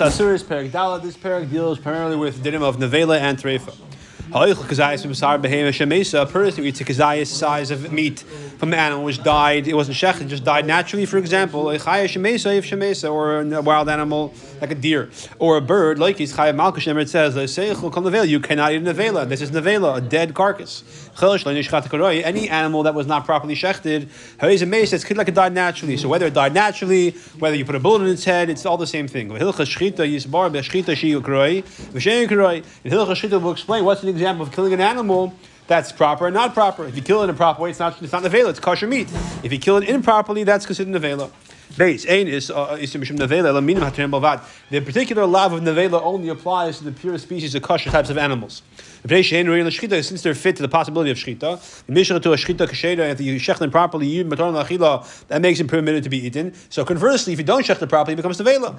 Asuris Perik Dala. This perik deals primarily with dinim of nevela and treifa. A person who eats a size of meat from an animal which died, it wasn't shech, it just died naturally, for example, a chaya or a wild animal like a deer, or a bird, like he's chaya it says, you cannot eat a nevela. This is nevela, a dead carcass. Any animal that was not properly shechted, it's like it died naturally. So whether it died naturally, whether you put a bullet in its head, it's all the same thing. In Hilchas Shchita will explain what's an example of killing an animal that's proper and not proper. If you kill it in a proper way, it's not it's not nevela, it's kosher meat. If you kill it improperly, that's considered nevela. Uh. The particular lav of nevela only applies to the pure species of kosher types of animals. Since they're fit to the possibility of shchita, the mishnah to a shchita kasheda, if you shech them properly, you that makes them permitted to be eaten. So conversely, if you don't shech them properly, it becomes nevela.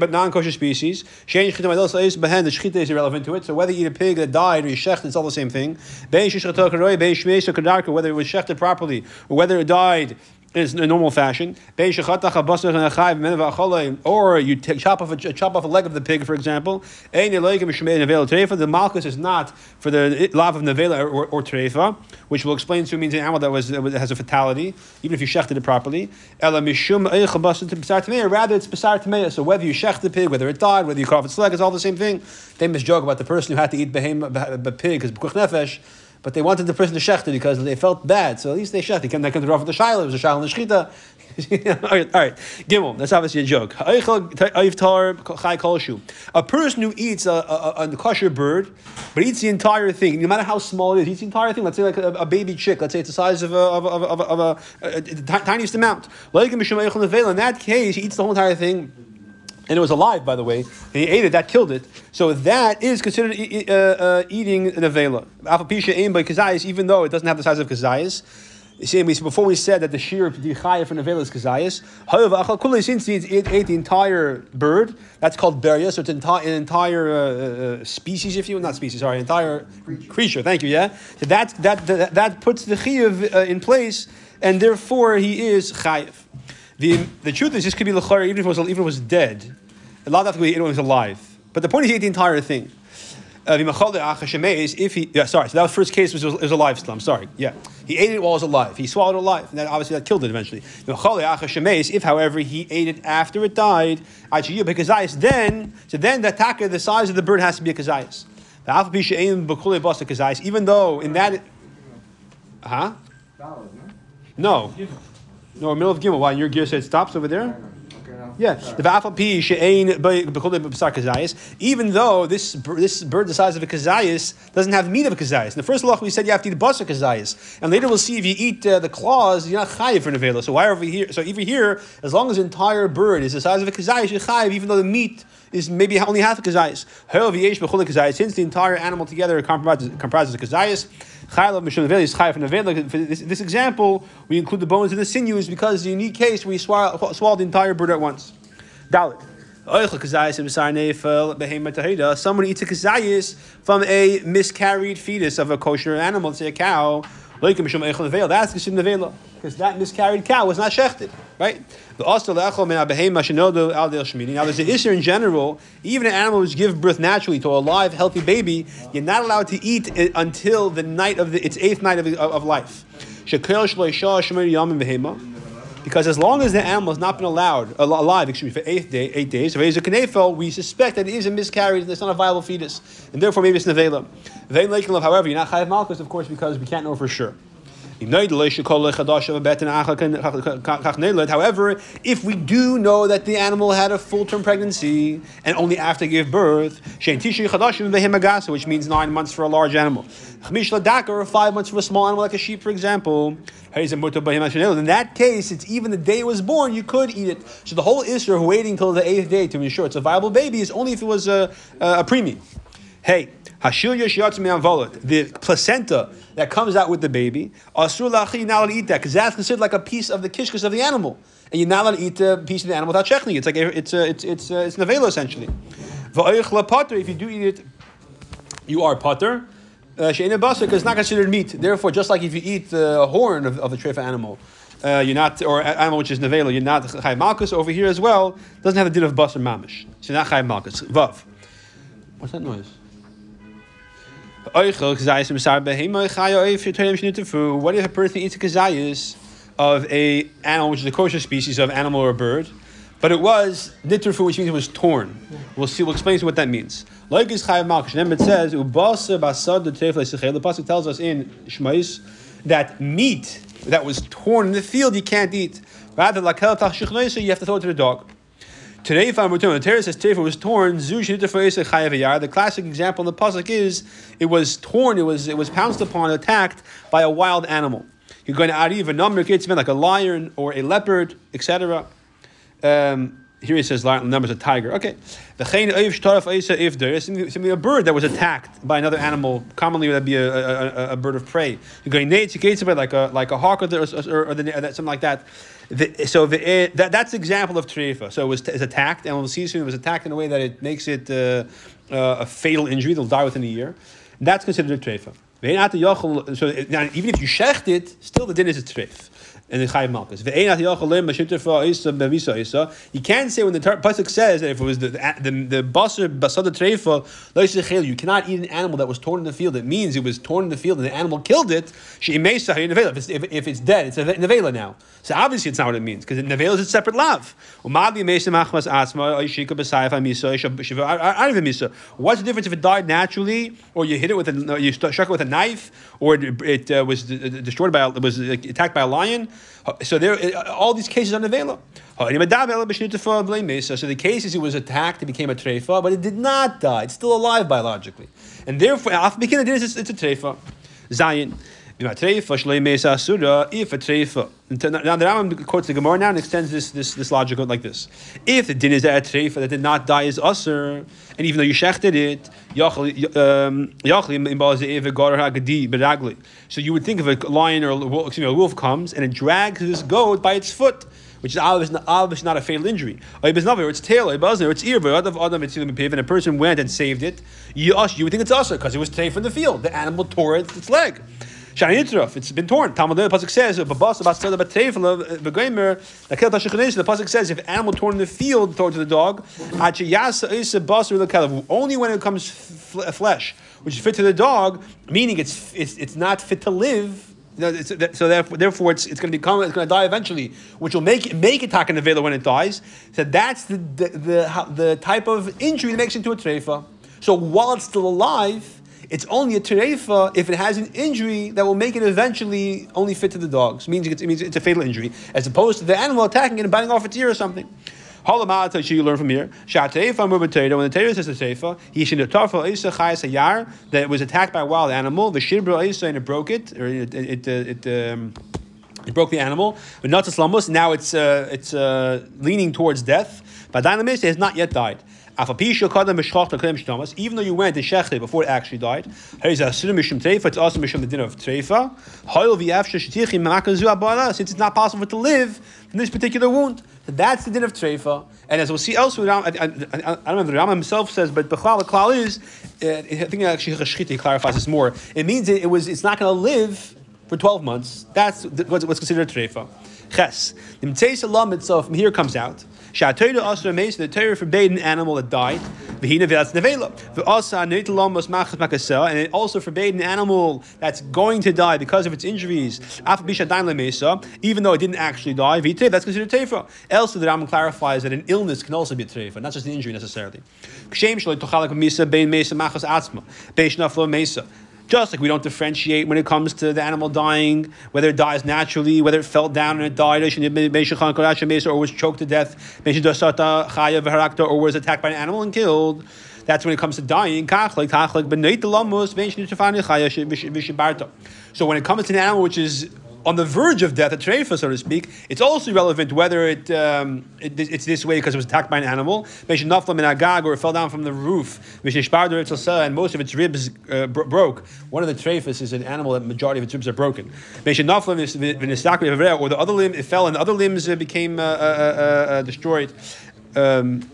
But non-kosher species. Shein shchita the shchita is irrelevant to it. So whether you eat a pig that died or you shecht, it's all the same thing. Whether it was shechted properly or whether it died in a normal fashion. Or you take, chop off a chop off a leg of the pig, for example. The malchus is not for the love of nevela or, or treifa, which will explain to means an animal that was that has a fatality, even if you shechted it properly. Rather, it's besar tamei. So whether you shecht the pig, whether it died, whether you cut off its leg, it's all the same thing. Famous joke about the person who had to eat behem, pig because nefesh but they wanted the person to shecht because they felt bad. So at least they shecht. They came, came to the shiloh. It was a shiloh in the shechita. all right, all right. Gimel. That's obviously a joke. A person who eats a, a, a, kosher bird, but eats the entire thing, no matter how small it is, eats the entire thing. Let's say like a, a baby chick. Let's say it's the size of a, of of of a, a, tiniest amount. In that case, he eats the whole entire thing and it was alive, by the way, he ate it, that killed it. So that is considered uh, uh, eating an avela. Alpha pisha aim by kazayas, even though it doesn't have the size of kazayas. See, before we said that the shear of the chaya for nevela is kazayas. However, since he ate, the entire bird, that's called beria. So it's an entire, an entire uh, uh, species, if you will, not species, sorry, entire creature. creature thank you. Yeah, so that that that, that puts the chiyav uh, in place, and therefore he is chayiv. The, the truth is, this could be lechar even if it was even if it was dead. A lot of that could be it was alive. But the point is, he ate the entire thing. Uh, if he, yeah, sorry, so that was first case was, was, was a live slum. Sorry, yeah, he ate it while it was alive. He swallowed it alive, and then obviously that killed it eventually. If, however, he ate it after it died, then so then the taka, the size of the bird has to be a kazayas. Even though in that, huh? No. No, middle of Gimel. Why? Your gear said stops over there? Yeah, the. Even though this this bird the size of a kazayis doesn't have the meat of a kazayis. In the first law we said you have to eat basar kazayis, and later we'll see if you eat uh, the claws, you're not chayiv for nevela. So why over here? So even here, as long as the entire bird is the size of a kazayis, you're chayiv, even though the meat is maybe only half a kazayis. Since the entire animal together comprises, comprises a kazayis. This, this example, we include the bones and the sinews because a unique case where you swallow, swallow the entire bird at once. Dalit. Someone eats a kazayis from a miscarried fetus of a kosher animal, say a cow. That's because that miscarried cow was not shechted, right? Now, there's an issue in general. Even an animal which gives birth naturally to a live, healthy baby, you're not allowed to eat it until the night of the, its eighth night of, of, of life. Because as long as the animal has not been allowed alive, excuse me, for eight day, eight days, we suspect that it is a miscarriage and it's not a viable fetus, and therefore maybe it's nevela. However, you're not chayav malchus, of course, because we can't know for sure. However, if we do know that the animal had a full term pregnancy and only after gave birth, which means nine months for a large animal, or five months for a small animal like a sheep, for example, in that case, it's even the day it was born, you could eat it. So the whole issue of waiting until the eighth day to ensure it's a viable baby is only if it was a, a, a preemie. Hey, the placenta that comes out with the baby, you're not allowed to eat that because that's considered like a piece of the kishkas of the animal, and you're not allowed to eat a piece of the animal without checking it. It's like it's a, it's it's a, it's nevela essentially. If you do eat it, you are putter. Uh, because it's not considered meat. Therefore, just like if you eat the horn of, of a treifa animal, uh, you're not, or animal which is nevela, you're not chayv malchus. Over here as well, doesn't have a din of basar mamish. So you're not chayv malchus. Vav. What's that noise? Oh, what if a person eats a kazayas of a animal which is a kosher species of animal or bird, but it was nitterfu, which means it was torn. We'll see. We'll explain to you what that means. Like is chayav malchus. It says ubasa basad the pasuk tells us in Shemos that meat that was torn in the field you can't eat. Rather, you have to throw it to the dog. Today, if I'm returning, the Torah says Tefa was torn. The classic example in the pasuk is it was torn. It was it was pounced upon, attacked by a wild animal. You're going to ariv a number of like a lion or a leopard, etc. Um, here he says numbers a tiger. Okay, the if there is simply a bird that was attacked by another animal. Commonly, that'd be a, a, a bird of prey. You're going like a like a hawk or, or, or, or something like that. The, so the, eh, that, that's example of treifa. So it was it's attacked, and we'll see soon it was attacked in a way that it makes it uh, uh, a fatal injury. They'll die within a year. And that's considered a treifa. So now, even if you shecht it, still the din is a treif and the Malchus. You can't say when the pasuk says that if it was the the the basar treifa you cannot eat an animal that was torn in the field. It means it was torn in the field and the animal killed it. If it's, if, if it's dead, it's a nevela now. So obviously it's not what it means because nevela is a separate lav. What's the difference if it died naturally or you hit it with a you struck it with a knife or it, it uh, was destroyed by was attacked by a lion? So there, uh, all these cases are nevela. So the cases it was attacked, it became a treifa, but it did not die. It's still alive biologically, and therefore, it's a treifa. Zion. If a treifa, now the Rambam quotes the Gemara now and extends this this this logic like this: If the din is a treifa that did not die is usher, and even though you shechted it, um, so you would think if a lion or a, excuse me, a wolf comes and it drags this goat by its foot which is obviously not, not a fatal injury. Or its tail, or its ear, and a person went and saved it. You, you would think it's usher because it was taken from the field. The animal tore its leg. It's been torn. Talmud the pasuk says, "Babas about tzedek b'teifel b'geimer." The pasuk says, if animal torn in the field towards the dog, only when it comes flesh, which is fit to the dog, meaning it's it's, it's not fit to live. So therefore, it's, it's going to become it's going to die eventually, which will make make it taken avela when it dies. So that's the the, the, the type of injury that makes it into a treifa. So while it's still alive, it's only a terefa if it has an injury that will make it eventually only fit to the dogs. It means it's, it means it's a fatal injury, as opposed to the animal attacking it and biting off its ear or something. Halamata, you learn from here. Shateifa when the Torah says the teifa, he should tafa isa hayar that it was attacked by a wild animal. The shibra isa and it broke it, or it it it. it um, it broke the animal, but not to Now it's uh, it's uh, leaning towards death. But Dynamis has not yet died. Even though you went to shechte before it actually died, also the din of treifa. Since it's not possible to live from this particular wound, that's the din of treifa. And as we'll see elsewhere, I, I, I, I don't know if the Rambam himself says, but the klal is, uh, I think actually Chashchiti clarifies this more. It means it, it was it's not going to live for 12 months. That's what's considered a treifa. Ches. From here comes out. Shatayda Asra Mesa, the Torah forbade an animal that died. Vihina V'atz Nevela. V'asa Neitalam was Machas Makasel, and it also forbade an animal that's going to die because of its injuries. Af Bishadain Mesa, even though it didn't actually die. V'itev, that's considered Tefa. Else, the Rambam clarifies that an illness can also be a not just an injury necessarily. Kshem Shaloi Tochalak Mesa, Bein Mesa Machas Atzma, Naflo Mesa. Just like we don't differentiate when it comes to the animal dying, whether it dies naturally, whether it fell down and it died, or was choked to death, or was attacked by an animal and killed. That's when it comes to dying. So when it comes to an animal which is on the verge of death, a treifa, so to speak, it's also relevant whether it, um, it it's this way because it was attacked by an animal, or it fell down from the roof, and most of its ribs uh, broke. One of the treifas is an animal that majority of its ribs are broken. Or the other limb, it fell and the other limbs uh, became uh, uh, uh, uh destroyed. Um,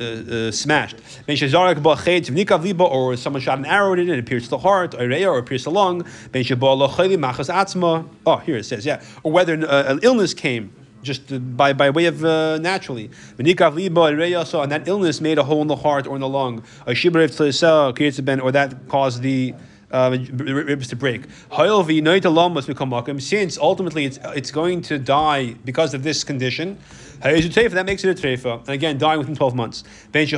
uh, smashed. Or someone shot an arrow at it and it pierced the heart, or it pierced the lung. Oh, here it says, yeah. Or whether uh, an illness came just by, by way of uh, naturally. And that illness made a hole in the heart or in the lung. Or that caused the uh, ribs to break. Since ultimately it's, it's going to die because of this condition, that makes it a treifa. And again, dying within 12 months. Whether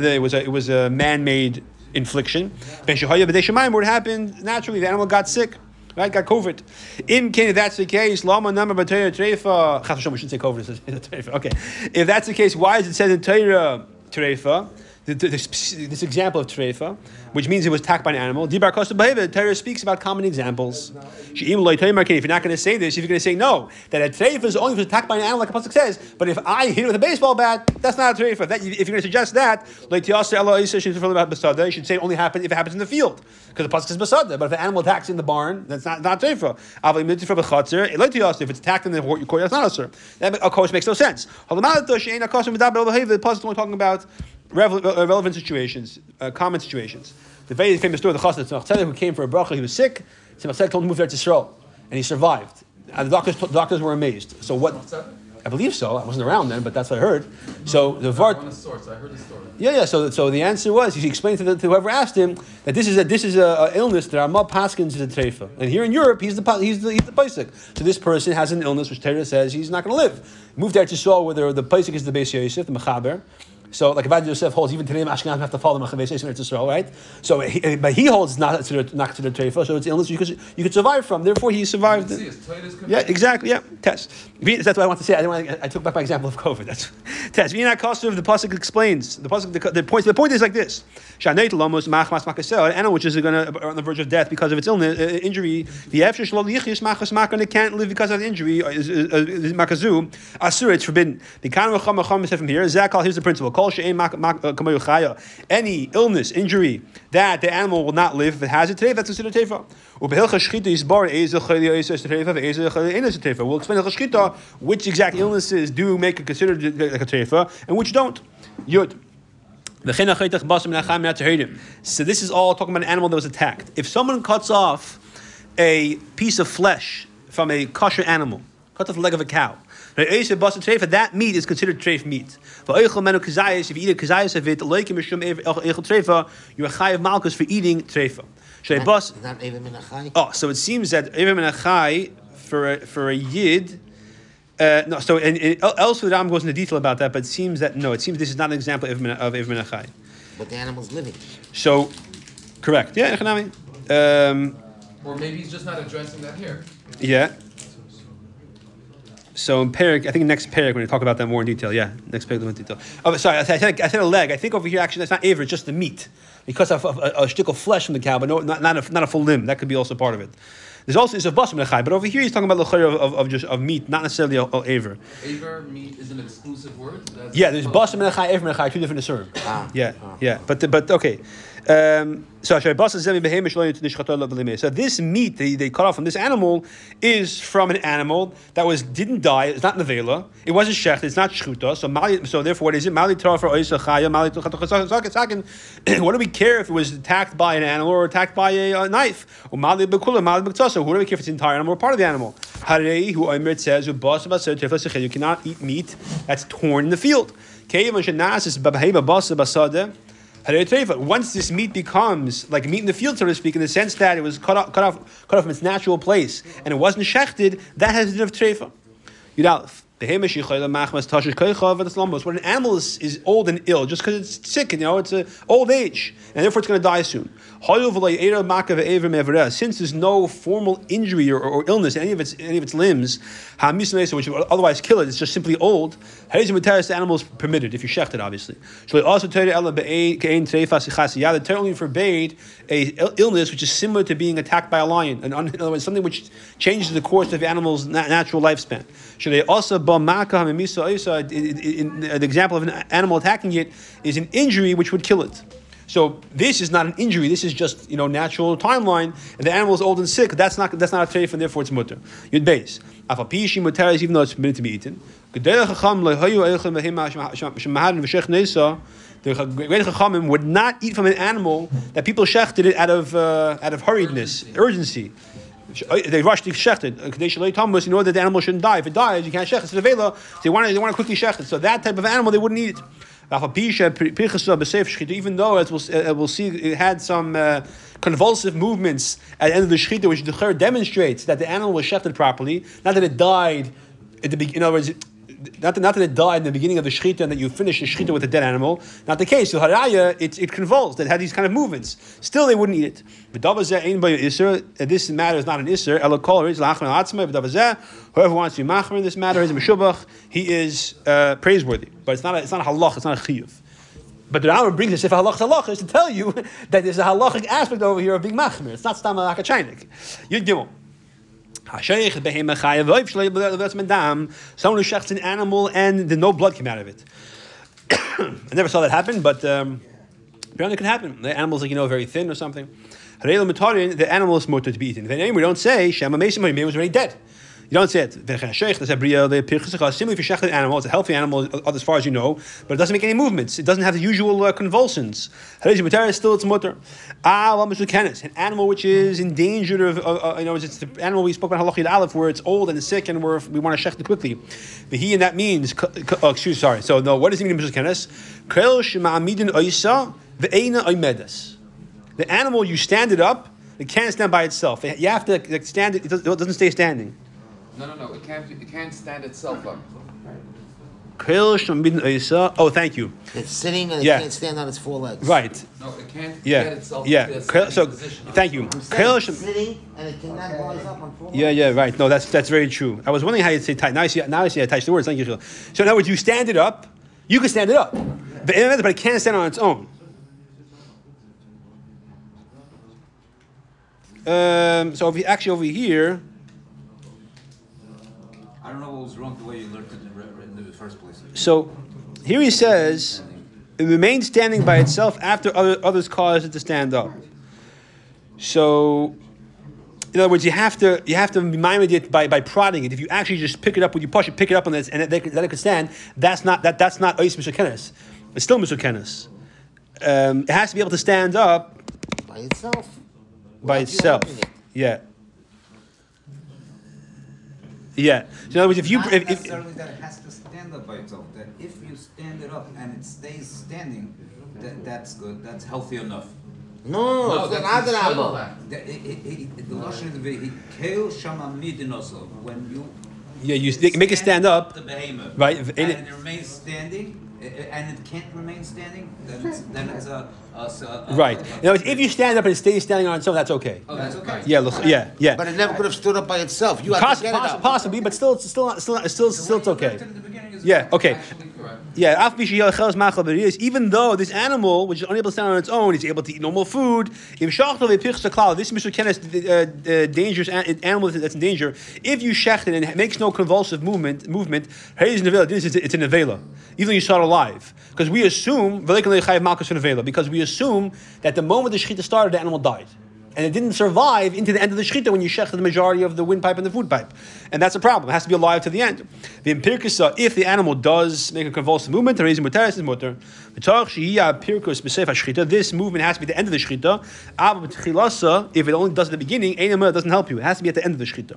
there was a, it was a man made infliction, where it happened naturally, the animal got sick. Right, got COVID. In if that's the case, lama number b'Torah treifa. We shouldn't say COVID. Okay, if that's the case, why is it said in Torah treifa? This example of treifa, which means it was attacked by an animal. Dibar Costa Behavior, Torah speaks about common examples. If you're not going to say this, if you're going to say no, that a treifa is only if it's attacked by an animal, like a pasuk says, but if I hit it with a baseball bat, that's not a treifa. That, if you're going to suggest that, you should say it only happens if it happens in the field, because the pasuk is basada. But if an animal attacks in the barn, that's not not treifa. If it's attacked in the court, that's not a sir. That of course makes no sense. The pasuk is only talking about relevant situations, uh, common situations. The very famous story of the Chassid Tzemach who came for a bracha, he was sick. Tzemach told him to move there to Yisrael, and he survived. And the doctors, the doctors were amazed. So what? I believe so. I wasn't around then, but that's what I heard. So the Vart. Yeah, yeah. So, so the answer was he explained to, the, to whoever asked him that this is a this is a, a illness that Ramah Paskins is a treifa, and here in Europe he's the he's the he's the paisik. So this person has an illness which Torah says he's not going to live. Moved there to Yisrael where the paisik is the Beis Yosef, the Mechaber. So, like Avad Yosef holds, even today, Ashkenazim have to follow the Machavei Seis Israel, right? So, he, but he holds not considered not considered treifa, so it's illness you could you could survive from. Therefore, he survived. yeah, exactly. Yeah, test. That's what I want to say. I, want to, I took back my example of COVID. That's test. Vina Kosov, the pasuk explains the pasuk. The, the, point. The point is like this: Shaneit lamos machmas makasel, an animal which is going to on the verge of death because of its illness, uh, injury. The efshir shalom yichis machas makon it can't live because of the injury. Uh, is makazu asur. It's forbidden. The kan from here. Zakal. Here's the principle. Uh, any illness, injury that the animal will not live if it has it today, that's considered tefa. We'll explain the which exact illnesses do make it considered like a tefa and which don't. Yud. So this is all talking about an animal that was attacked. If someone cuts off a piece of flesh from a kosher animal, cuts off the leg of a cow, that meat is considered treif meat. If you eat a kazayas of it, you're a of malchus for eating treifa. Oh, so it seems that Evim Menachai for a, for a yid. Uh, no, so and, and elsewhere the Ram goes into detail about that, but it seems that no, it seems this is not an example of of Evim Menachai. But the animal's living. So, correct. Yeah, um, Or maybe he's just not addressing that here. Yeah. So in Perik, I think next Perik, when we talk about that more in detail, yeah, next Perik in detail. Oh, sorry, I said, I said a leg. I think over here actually that's not aver, it's just the meat. Because of, of, a, a stick of flesh from the cow, but no, not, not, a, not a full limb. That could be also part of it. There's also it's a basim nechai, but over here he's talking about the of, of, of just of meat, not necessarily a aver. Aver meat is an exclusive word. That's yeah, there's basim nechai, aver nechai, two different terms. Ah, yeah, ah. yeah, but but okay. Um, so this meat they, they cut off from this animal is from an animal that was didn't die. It's not nevela. It wasn't shecht. It's not shchuta. So so therefore, what is it? Mali for What do we care if it was attacked by an animal or attacked by a, a knife? Mali mali. Who do we care if it's an entire animal or part of the animal? Who says you cannot eat meat that's torn in the field. Once this meat becomes like meat in the field, so to speak, in the sense that it was cut off, cut off, cut off from its natural place and it wasn't shechted, that has a bit of treifa. Yud when an animal is, is old and ill, just because it's sick, you know, it's an old age, and therefore it's going to die soon. Since there's no formal injury or, or illness in any of its any of its limbs, which would otherwise kill it, it's just simply old. The animal is permitted if you shecht it, obviously. So also the Torah only forbade a illness which is similar to being attacked by a lion, in other words, something which changes the course of the animal's natural lifespan. Should they also the example of an animal attacking it is an injury which would kill it. So this is not an injury. This is just you know natural timeline, and the animal is old and sick. That's not that's not a treif, and therefore it's mutter. Yud base. Even though it's permitted to be eaten. The great chachamim would not eat from an animal that people shechted it out of uh, out of hurriedness, urgency. They rushed to shecht it. Kadesh Thomas, in order that the animal shouldn't die. If it dies, you can't shecht it. It's avela. So they want to, they want to quickly shecht it. So that type of animal, they wouldn't eat it. Even though, as we'll, uh, we'll see, it had some uh, convulsive movements at the end of the shechita, which the demonstrates that the animal was shechted properly, not that it died at the. In other words, not that, not that it died in the beginning of the shechita and that you finish the shechita with a dead animal. Not the case. Haraya, it, it convulsed. It had these kind of movements. Still, they wouldn't eat it. This matter is not an isser. Whoever wants to be machmer in this matter is a meshubach. He is uh, praiseworthy, but it's not a, it's not a halach. It's not a chiyuv. But the Rambam brings us if halach halach is to tell you that there's a halachic aspect over here of being machmer. It's not stam like a chinik. Yud gimel. Someone who shechts an animal and the no blood came out of it. I never saw that happen, but um, apparently it can happen. The animal's like you know very thin or something. The animal is motor to be eaten. Then we don't say Shema Mason was already dead. You don't say it. Similarly, if you shech an animal, it's a healthy animal as far as you know, but it doesn't make any movements. It doesn't have the usual uh, convulsions. Still, it's mutter. Ah, an animal which is in danger of, uh, you know, it's the animal we spoke about halachid aleph, where it's old and sick, and we're, we want to shech it quickly. But he and that means, oh, excuse, sorry. So no, what does it mean, mesukenes? The animal, you stand it up, it can't stand by itself. You have to stand it, it doesn't stay standing. No, no, no. It can't. It can't stand itself up. Oh, thank you. It's sitting and it Yeah. can't stand on its four legs. Right. No, it can't Yeah. get itself Yeah. into a Kre- standing So, position. thank you. It's sitting and it cannot rise up on four Yeah, legs. yeah, right. No, that's that's very true. I was wondering how you say tight. Now I see. Now I see. I touched the words. Thank you. So in other words, you stand it up. You can stand it up, but, but it can't stand on its own. Um, so if you, actually over here, I don't know what was wrong the way you learned it in, the first place. so here he says it remains standing by itself after other, others cause it to stand up. So, in other words, you have to you have to remind it by, by prodding it. If you actually just pick it up when you push it, pick it up on this, and it, that it could stand, that's not that that's not ois mishakenes. It's still mishakenes. Um, it has to be able to stand up By itself. by Without itself. helping it. Yeah. Yeah. In other words, if you Not if, if, necessarily that it has to stand up by itself. That if you stand it up and it stays standing, that, that's good. That's healthy enough. No, No, it's an that's the lashon of the he kel shama midinoso when you yeah, you st- make it stand up. the behemoth Right, and, if it- it remains standing and it can't remain standing then it's then it's a, a, a, a Right. a- In other words, if you stand up and it stays standing on its own, that's okay. Oh, That's that's okay. okay. Yeah, look, yeah, yeah. But it never could have stood up by itself. You have Poss- to get poss- it up. possibly, but still, it's still, not, still, not, still, still, it's The way you okay. Yeah, okay. Yeah, even though this animal, which is unable to stand on its own, is able to eat normal food, if this mesukenes, uh, uh, dangerous animal that's in danger, if you shecht it and it makes no convulsive movement, movement, it's a nevela, even though you saw it alive, because we assume because we assume that the moment the shechita started, the animal died. And it didn't survive into the end of the shechita when you shechted the majority of the windpipe and the food pipe. And that's a problem. It has to be alive to the end. The empirikusa, uh, if the animal does make a convulsive movement, the reason muteris is mutter. This movement has to be the end of the shechita. If it only does at the beginning, it doesn't help you. It has to be at the end of the shechita.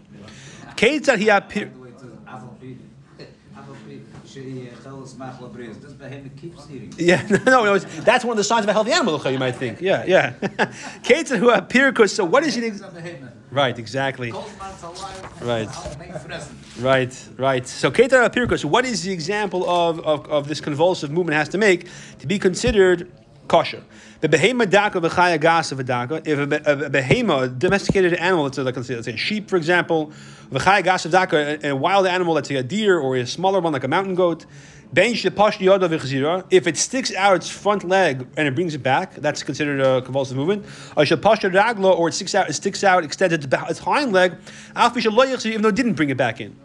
Ketzad hi apir- the way it says, "Aval pi- aval pi she'eh chelas machal b'riyos." This behemoth keeps eating Yeah, no, no, that's one of the signs of a healthy animal, you might think. Yeah, yeah. Ketzad hu apirkus. So what is it? It's a behemoth. Right, exactly. Cold man's alive. Right. I'll make fressen. Right, right. So Keter Apirkus, what is the example of, of, of this convulsive movement has to make to be considered kosher? The behema daka v'chaya gasa v'daka. If a, be- a behema, a domesticated animal, let's say, let's say, let's say a sheep, for example, v'chaya gasa v'daka, a, a wild animal, let's say a deer or a smaller one like a mountain goat, ben if it sticks out its front leg and it brings it back, that's considered a convulsive movement. Or it sticks out, it sticks out, extends its, its hind leg, even though it didn't bring it back in.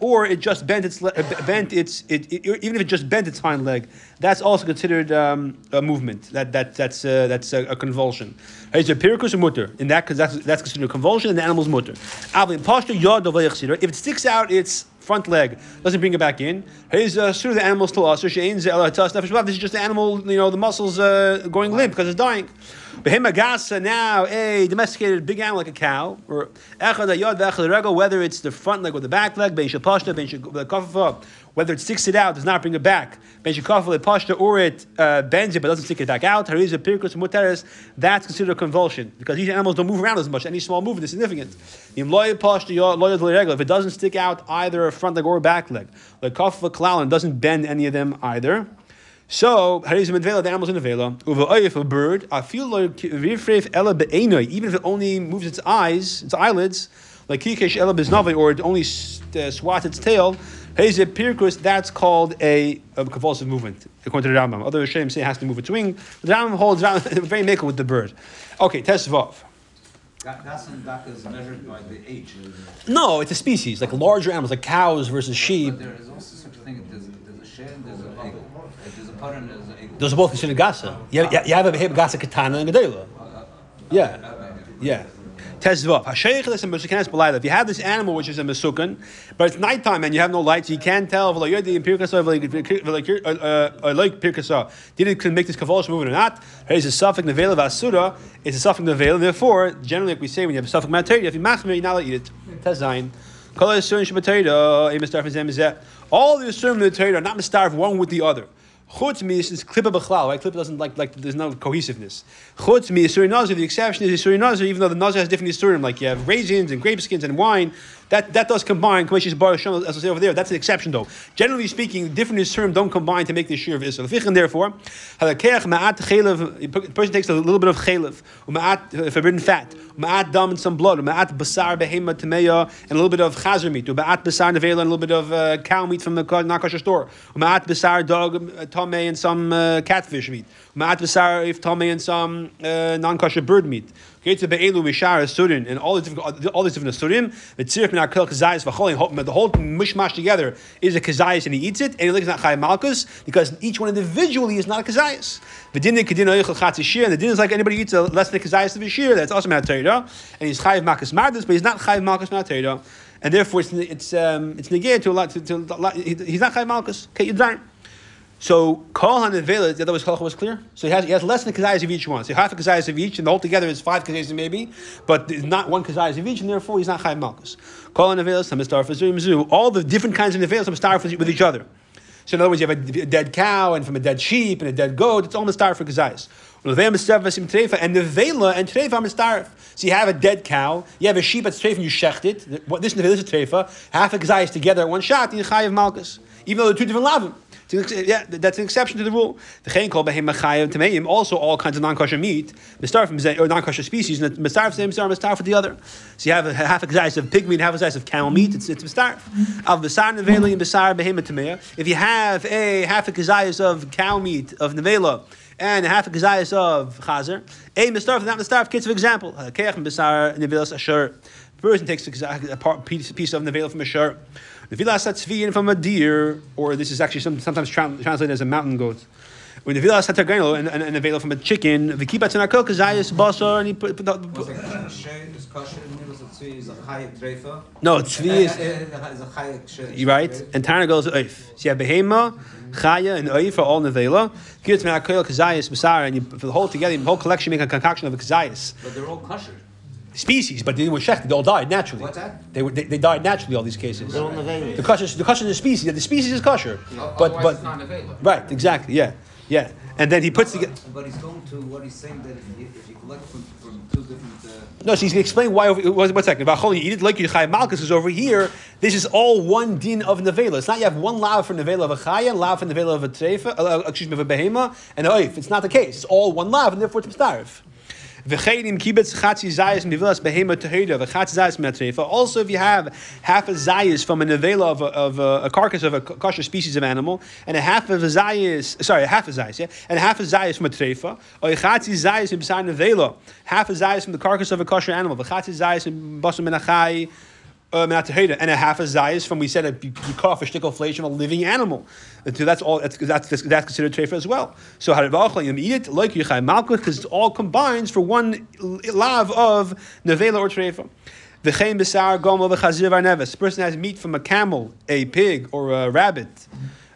Or it just bent its le- uh, bent its it, it- even if it just bent its hind leg, that's also considered um, a movement. That that that's uh, that's a, a convulsion. It's a pirkus or mutter. In that, because that's that's considered a convulsion, and the animal's mutter. If it sticks out its front leg, doesn't bring it back in. He's uh, sure the animal's still us. This is just the animal, you know, the muscles uh, going limp because it's dying. Behema gasa now a domesticated big animal like a cow, or echad yod v'echad whether it's the front leg or the back leg, ben shapashta, ben shakafafa, whether it sticks it out, does not bring it back, ben shakafa pashta, or it uh, bends it but doesn't stick it back out. Hariza pirkus muteris, that's considered a convulsion because these animals don't move around as much. Any small movement is significant. If it doesn't stick out either a front leg or a back leg, like kafa klal and doesn't bend any of them either. So, harizim in vela, the animal's in the vela. Uva oyif, a bird. I feel like rifref ela be'enoi, even if it only moves its eyes, its eyelids, like kikesh beznavi, or it only uh, swats its tail. Harizim pirkus, that's called a, a convulsive movement, according to the Rambam. Other Hashem say it has to move its wing. The Rambam holds very makel with the bird. Okay, tesvav. Ga- Gas and dak is measured by the age. No, it's a species, like larger animals, like cows versus sheep. Those are both considered gasa. You have, you have a beheb gasa katana and gedela. Yeah, yeah. Tezvav. Hasheich is a mesukanes belayla. If you have this animal which is a mesukan, but it's nighttime and you have no lights, you can't tell the pirkasa, uh, uh, like did it make this convulsion movement or not. It's a suffix nevela vasura. It's a suffix nevela. Therefore, generally, like we say, when you have a suffix materi, if you machmir, you're not allowed to eat it. Tezayin. All the yisurim in the Torah are not mistar one with the other. Chutz is klippa b'chlal, right? Klippa doesn't like like there's no cohesiveness. Chutz mi isuri nazir. The exception is isuri nazir, even though the nazir has different isurim, like you have raisins and grape skins and wine. That that does combine. As I say over there. That's an exception though. Generally speaking, different isurim don't combine to make the shir of Israel. And therefore. A person takes a little bit of chelev, ma'at uh, forbidden fat, ma'at dam and some blood, ma'at basar behema tameya, and a little bit of chazer meat, ma'at basar nevela, and a little bit of uh, cow meat from the not kosher store, ma'at basar dog uh, tame and some uh, catfish meat, ma'at basar if tame and some uh, non kosher bird meat. To be'elu mishar asurin and all the different all these different asurim. The tzirif min akel kazayis v'cholin. The whole mishmash together is a kazayis and he eats it and he looks not chay malchus because each one individually is not a kazayis. V'din kedin oichel chatzi shir and the din is like anybody eats a less than a kazayis of a shir. That's also not Torah and he's chayiv malchus mardus, but he's not chayiv malchus Torah. And therefore, it's it's um, it's negated to a lot. To, to, a lot he's not chayiv malchus. Okay, you're done. So Kol HaNevela, the other was was clear. So he has, he has less than kazayas of each one. So half a kazayas of each, and the whole together is five kazayas maybe, but not one kazayas of each, and therefore he's not Chayiv Malkus. Kol HaNevela, Samistar Fazurim all the different kinds of Nevela, Samistar with each other. So in other words, you have a dead cow, and from a dead sheep, and a dead goat, it's all Mistar for kazayas. And nevela and treifa are mistarif. So you have a dead cow, you have a sheep that's treifa, and you shecht it. This nevela is a treifa. Half a kazayas together at one shot, you chayiv malchus, even though they're two different lavim. Yeah, that's an exception to the rule. The chayin called behem machayev tameim. Also, all kinds of non-kosher meat, mistar from or non-kosher species, and mistar for same mistar, mistar for the other. So you have a half a kazayis of pig meat, half a kazayis of camel meat. It's it's mistar. Of besar nevela and besar behem tameim. If you have a half a kazayis of cow meat of nevela and a half a kazayis of chazer, a mistar not mistar. Kids for example, keach besar nevelas asher. Person takes a piece of nevela from a shirt. The vilas tzviyin from a deer, or this is actually some, sometimes tra- translated as a mountain goat. When the vilas hatargano and, and, and a vela from a chicken, the kibbutz and akol kazayis basar, and he put, put the, Was it kosher, is kosher, middles of a chayiv treifa? no tzvi is Is a chayiv you right, and Tana goes oif. So you have behema, chaya, and oif are all nevela. Kibbutz and akol kazayis basar, and you for the whole together, the whole collection make a concoction of a kazayis But they're all kosher. Species, but they were shechted. They all died naturally. What's that? They, were, they, they died naturally. All these cases. They're all nevela. The kosher, the kosher is a species. The species is kosher, but Otherwise but it's not right, exactly, yeah, yeah. And then he puts together. But he's going to what he's saying that if you, if you collect from, from two different. Uh, No, so he's going to explain why. Over, one one second. V'achol you eat it like you chayv malchus is over here. This is all one din of nevela. It's not you have one lava for nevela of a chaya, lava for nevela of a treifa, uh, excuse me, of a behema, and a oif. It's not the case. It's all one lava, and therefore it's mistarif. Also, if you have half a zayis from a nevela of, a, of a, a carcass of a kosher species of animal, and a half of a zayis, sorry, a half a zayis, yeah, and half a zayis from a treifa, or a zayis in nevela, half a zayis from the carcass of a kosher animal, v'chatzi zayis in basum menachai, uh, and a half a zayis from we said a, you, cut off a shtickle flesh from a living animal. And so that's all. That's that's, that's considered treifa as well. So did you eat it like yichai malchus because it all combines for one lav of nevela or treifa. V'chein b'sar gomel v'chazir v'arneves. The person has meat from a camel, a pig, or a rabbit.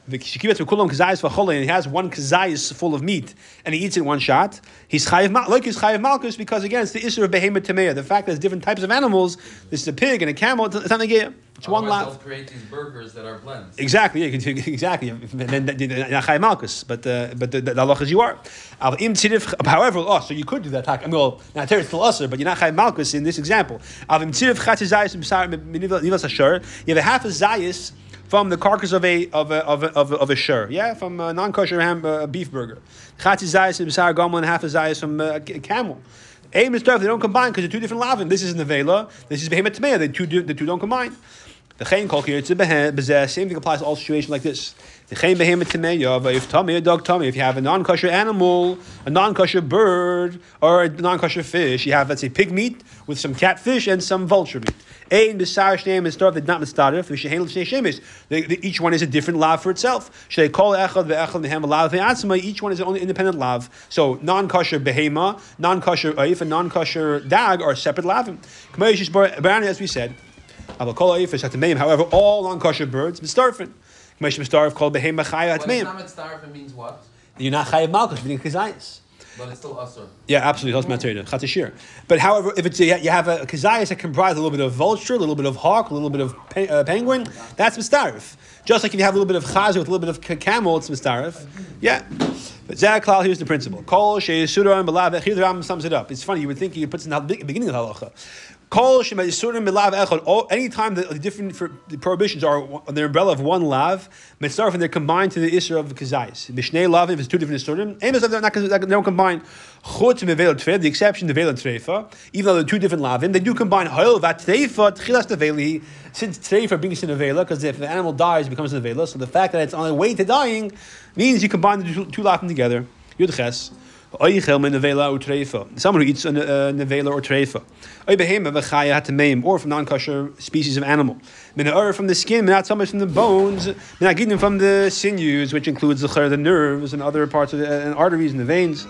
And he has one kazayis full of meat, and he eats it in one shot. He's chayiv like he's chayiv malchus because again it's the issue of behemoth tamea. The fact that there's different types of animals. This is a pig and a camel. It's not like it's one lot. they'll create these burgers that are blends. Exactly, yeah, you can exactly. Then not chayiv malchus, but uh, but the, the, the halach is you are. Al im tzirif- However, oh, so you could do that. I mean, well, it's still usher, but you're not chayiv malchus in this example. Al im tzirif chatzis zayis b'sar nivas ashur. You have a half a zayis from the carcass of a of a of a, of a, of a shur, yeah, from a non-kosher ham uh, beef burger. Chatzis zayis b'sar gomel and half a zayis from uh, a camel. Aim and stuff they don't combine because they're two different lavim. This is nevela. This is behemoth tamei. The two the two don't combine. The chain kol. Same thing applies to all situations like this. The chain behemoth tameya, if tummy a dog tummy, if you have a non-kosher animal, a non-kosher bird, or a non-kosher fish, you have let's say pig meat with some catfish and some vulture meat. Ein b'sar shneim is starved, not mistarif. V'shehein l'shnei the- Each one is a different lav for itself. Shnei kol echad ve'echad mehem lav ve'atzma. Each one is an only independent lav. So non-kosher behema, non-kosher oif, and non-kosher dag are separate lavim. As we said. However, all non-kosher birds, mistarfin. K'mayishish mistarf called behema chaya When it's atmeim. it means what? You're not chayav malchus, meaning. But it's still usher. Yeah, absolutely. That's matzah chatzishir. But however, if it's a, you have a kazayas that comprises a little bit of vulture, a little bit of hawk, a little bit of pe- uh, penguin, that's mistarif. Just like if you have a little bit of chazer with a little bit of ca- camel, it's mistarif. Yeah. But Zaklal, here's the principle. Kol she'yisura and belav. Here the Rambam sums it up. It's funny. You would think he puts in the beginning of the halacha. Kol and echad. Anytime the, the different for, the prohibitions are on the umbrella of one lav, mitzarif and they're combined to the isra of kazayas. Mishnei lav if it's two different isurim. They're not they don't combine. Chut mevel treifa. The exception the veil and treifa. Even though they're two different lavim, they do combine hoil vat treifa tchilas teveli. Since treifa brings in a vela, because if the animal dies, it becomes a vela. So the fact that it's on the way to dying means you combine the two, two lavim together. Yud ches. Or treifa. Someone who eats a uh, nevela or treifa. Or from non-kosher species of animal. From the skin, not so much from the bones. Min ha'gidnim from the sinews, which includes the nerves and other parts of the and arteries and the veins.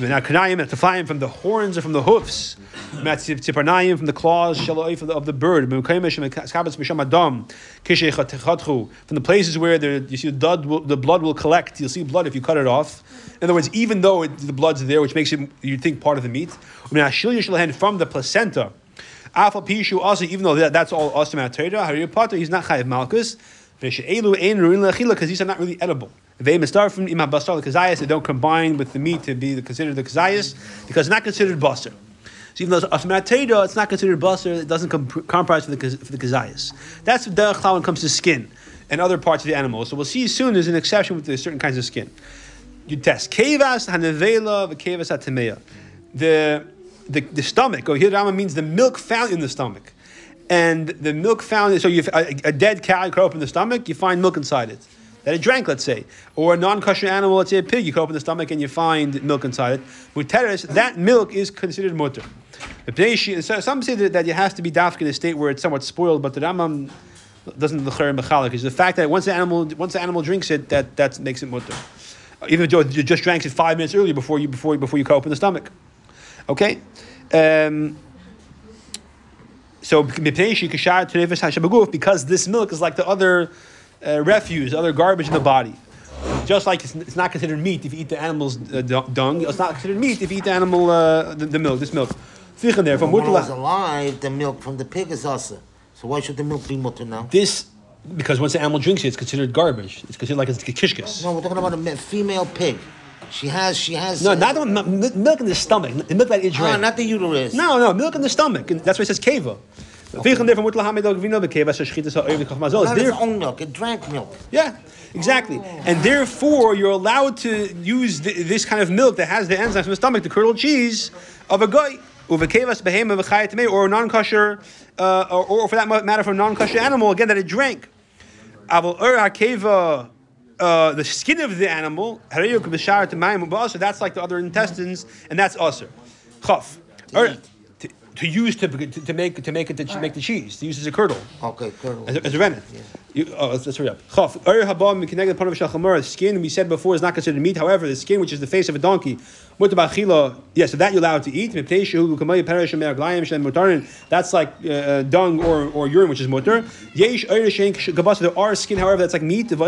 From the horns or from the hoofs. From the claws, of the, bird. From the places where you see the blood will collect. You'll see blood if you cut it off. In other words, even though it, the blood's there, which makes it you think part of the meat, I mean, Ashilya from the placenta. Alpha pishu also, even though that, that's all Torah, harei patur, he's not chayiv malchus. Because these are not really edible. They start from imam basar the kazayas. They don't combine with the meat to be considered the kazayas because it's not considered basar. So even though it's it's not considered basar. It doesn't comp- comprise for the for the kazayas. That's the derech when it comes to skin and other parts of the animal. So we'll see soon. There's an exception with certain kinds of skin. You test kevas hanevela v'kevas atameya. The the, the stomach, or here Rama means the milk found in the stomach. And the milk found, so you a, a dead cow, you cut open the stomach, you find milk inside it. That it drank, let's say. Or a non-kosher animal, let's say a pig, you cut open the stomach and you find milk inside it. Muteris, that milk is considered mutter. Some say that, that it has to be dafk in a state where it's somewhat spoiled, but the Rambam doesn't l'cher mechalik. Is the fact that once the animal once the animal drinks it, that that makes it mutter. Even though you just drank it five minutes earlier before you before before you cut open the stomach. Okay. Um, so because this milk is like the other uh, refuse, other garbage in the body. Just like it's, it's not considered meat if you eat the animal's uh, dung, it's not considered meat if you eat the animal, uh, the, the milk, this milk. From When was alive, the milk from the pig is also. So why should the milk be mutter now? This, because once the animal drinks it, it's considered garbage. It's considered like it's kishkas. No, we're talking about a female pig. She has, she has. No, uh, not the one- milk in the stomach, the milk that it Ah, drank. not the uterus. No, no, milk in the stomach. And that's why it says keva. Fichen there, from mutla hamidog vino bekeva, so shchitas ha'oiv v'chachmazol. Not It's its own milk. It drank milk. Yeah, exactly. And therefore, you're allowed to use th- this kind of milk that has the enzymes from the stomach, the curdled cheese of a guy, uvekevas behema or a non-kosher, uh, or, or for that matter, for a non-kosher animal, again, that it drank. Aval ur hakeva, uh, the skin of the animal, harayuk b'shar t'mayim, but also that's like the other intestines, and that's usher. Chaf. Ur- t- to use to, to, to make to make it to make the cheese. To use as a curdle. Okay, Colonel. As a, as a rennet. You, oh, let's, let's hurry up. Chaf. Skin we said before is not considered meat. However, the skin, which is the face of a donkey, mutar b'achila. Yes, so that you're allowed to eat. That's like uh, dung or, or urine, which is mutar. Yesh. There are skin, however, that's like meat. It's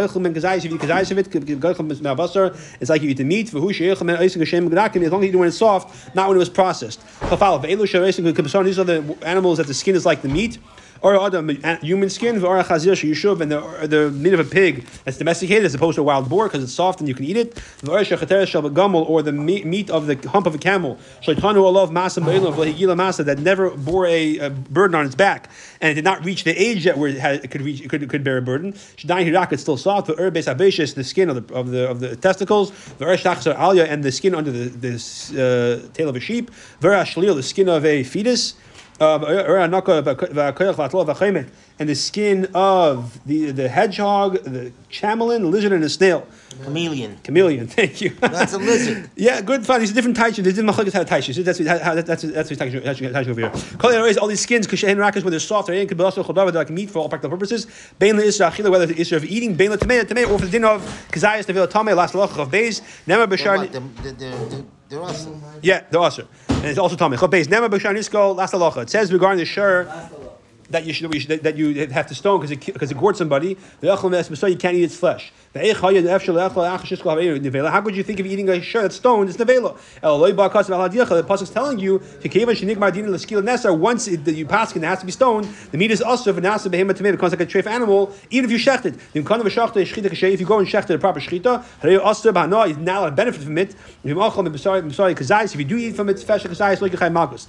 like you eat the meat. As long as you it when it's soft, not when it was processed. These are the animals that the skin is like the meat or other human skin, or a chazir yishuv, and the the meat of a pig that's domesticated as opposed to a wild boar because it's soft and you can eat it. Or the meat, of the hump of a camel, that never bore a, a burden on its back and it did not reach the age that where it, had, it could reach, it could, it could bear a burden. It's still soft. The the skin of the of the of the testicles. Alia, and the skin under the, the uh, tail of a sheep. the skin of a fetus and the skin of the, the hedgehog, the chameleon, the lizard, and the snail. Chameleon. Chameleon, thank you. That's a lizard. yeah, good, fun. These are different types. There's different machlokes how taishis. That's how, that's that's taishis over here. Kol all these skins, kushen rakas, when they're soft, they're in could be also they're like meat for all practical purposes. Bein le isra achila, whether the isra of eating, bein le tamei, or for the din of kazayas nevil tamei, last loch of beis, never b'shar. They're awesome. Yeah, they're awesome. And it's also tamei. Chol beis, never b'shar nisko, last loch. It says regarding the shur that you should, that you have to stone because it because it gored somebody. The you can't eat its flesh. How could you think of eating a shirt that's stoned? It's nevela. The pasuk is telling you once it, you pass it has to be stoned. The meat is also v'nasa behema tamei becomes like a treif animal. Even if you shecht it, if you go and shecht it a proper shechita, you now to benefit from it. If you do eat from it, special kazayis like a malchus.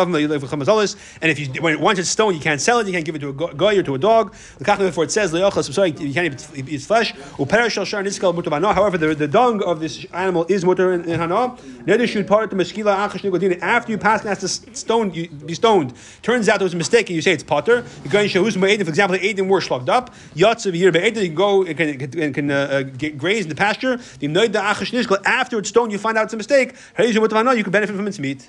And if you when once it's stoned, you can't sell it. You can't give it to a guy or to a dog. Therefore, it says "I'm sorry, you can't eat its flesh. However, the, the dung of this animal is mutter in hana. After you pass, and has to stone, you be stoned. Turns out there was a mistake, and you say it's patur. You're going to For example, the were slugged up. Yatzav year you can go and can, can uh, get, graze in the pasture. After it's stoned, you find out it's a mistake. You can benefit from its meat.